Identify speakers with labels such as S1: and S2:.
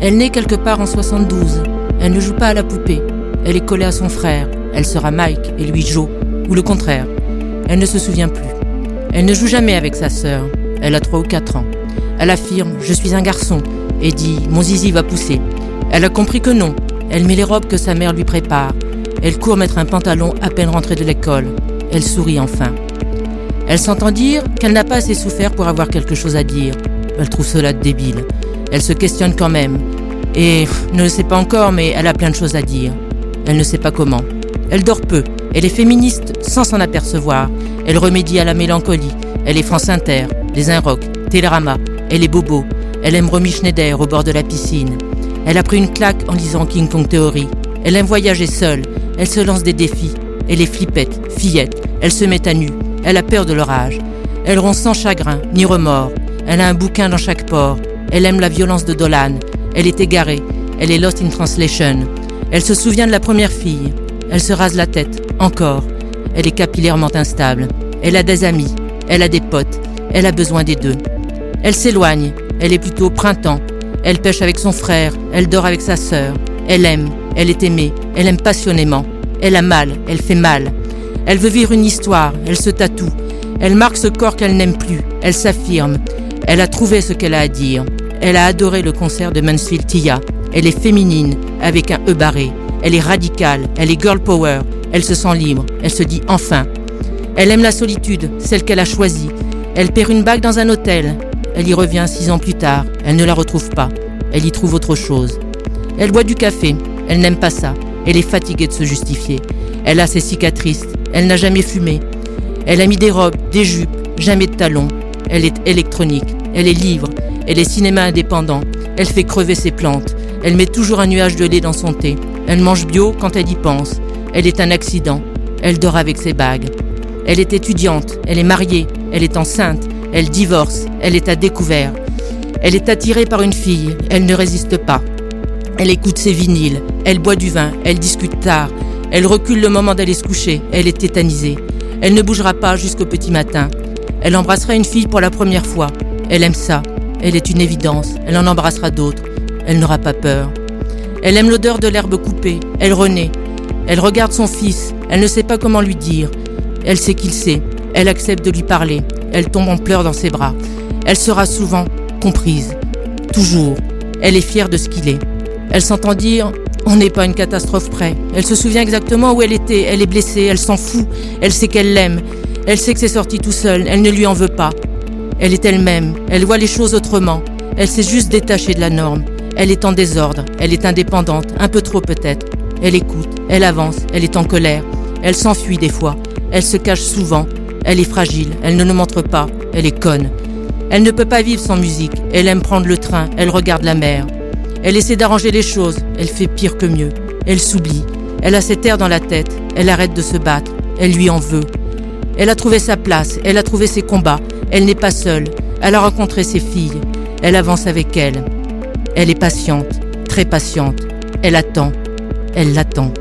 S1: Elle naît quelque part en 72. Elle ne joue pas à la poupée. Elle est collée à son frère. Elle sera Mike et lui Joe. Ou le contraire. Elle ne se souvient plus. Elle ne joue jamais avec sa sœur. Elle a 3 ou 4 ans. Elle affirme Je suis un garçon et dit Mon zizi va pousser. Elle a compris que non. Elle met les robes que sa mère lui prépare. Elle court mettre un pantalon à peine rentrée de l'école. Elle sourit enfin. Elle s'entend dire qu'elle n'a pas assez souffert pour avoir quelque chose à dire. Elle trouve cela débile. Elle se questionne quand même. Et ne le sait pas encore, mais elle a plein de choses à dire. Elle ne sait pas comment. Elle dort peu. Elle est féministe sans s'en apercevoir. Elle remédie à la mélancolie. Elle est France Inter, les Inrock, Télérama. Elle est bobo. Elle aime Romy Schneider au bord de la piscine. Elle a pris une claque en lisant King Kong Theory. Elle aime voyager seule. Elle se lance des défis. Elle est flippette, fillette. Elle se met à nu. Elle a peur de l'orage. Elle ronce sans chagrin, ni remords. Elle a un bouquin dans chaque port. Elle aime la violence de Dolan. Elle est égarée. Elle est lost in translation. Elle se souvient de la première fille. Elle se rase la tête. Encore. Elle est capillairement instable. Elle a des amis. Elle a des potes. Elle a besoin des deux. Elle s'éloigne. Elle est plutôt printemps. Elle pêche avec son frère. Elle dort avec sa sœur. Elle aime. Elle est aimée. Elle aime passionnément. Elle a mal. Elle fait mal. Elle veut vivre une histoire. Elle se tatoue. Elle marque ce corps qu'elle n'aime plus. Elle s'affirme. Elle a trouvé ce qu'elle a à dire. Elle a adoré le concert de Mansfield Tia. Elle est féminine, avec un E barré. Elle est radicale, elle est girl power. Elle se sent libre, elle se dit enfin. Elle aime la solitude, celle qu'elle a choisie. Elle perd une bague dans un hôtel. Elle y revient six ans plus tard. Elle ne la retrouve pas. Elle y trouve autre chose. Elle boit du café. Elle n'aime pas ça. Elle est fatiguée de se justifier. Elle a ses cicatrices. Elle n'a jamais fumé. Elle a mis des robes, des jupes, jamais de talons. Elle est électronique. Elle est libre. Elle est cinéma indépendant. Elle fait crever ses plantes. Elle met toujours un nuage de lait dans son thé. Elle mange bio quand elle y pense. Elle est un accident. Elle dort avec ses bagues. Elle est étudiante. Elle est mariée. Elle est enceinte. Elle divorce. Elle est à découvert. Elle est attirée par une fille. Elle ne résiste pas. Elle écoute ses vinyles. Elle boit du vin. Elle discute tard. Elle recule le moment d'aller se coucher. Elle est tétanisée. Elle ne bougera pas jusqu'au petit matin. Elle embrassera une fille pour la première fois. Elle aime ça. Elle est une évidence. Elle en embrassera d'autres. Elle n'aura pas peur. Elle aime l'odeur de l'herbe coupée. Elle renaît. Elle regarde son fils. Elle ne sait pas comment lui dire. Elle sait qu'il sait. Elle accepte de lui parler. Elle tombe en pleurs dans ses bras. Elle sera souvent comprise. Toujours. Elle est fière de ce qu'il est. Elle s'entend dire on n'est pas une catastrophe près. Elle se souvient exactement où elle était. Elle est blessée. Elle s'en fout. Elle sait qu'elle l'aime. Elle sait que c'est sorti tout seul. Elle ne lui en veut pas. Elle est elle-même, elle voit les choses autrement, elle s'est juste détachée de la norme, elle est en désordre, elle est indépendante, un peu trop peut-être. Elle écoute, elle avance, elle est en colère, elle s'enfuit des fois, elle se cache souvent, elle est fragile, elle ne le montre pas, elle est conne. Elle ne peut pas vivre sans musique, elle aime prendre le train, elle regarde la mer. Elle essaie d'arranger les choses, elle fait pire que mieux, elle s'oublie, elle a cet air dans la tête, elle arrête de se battre, elle lui en veut. Elle a trouvé sa place, elle a trouvé ses combats, elle n'est pas seule. Elle a rencontré ses filles. Elle avance avec elles. Elle est patiente, très patiente. Elle attend. Elle l'attend.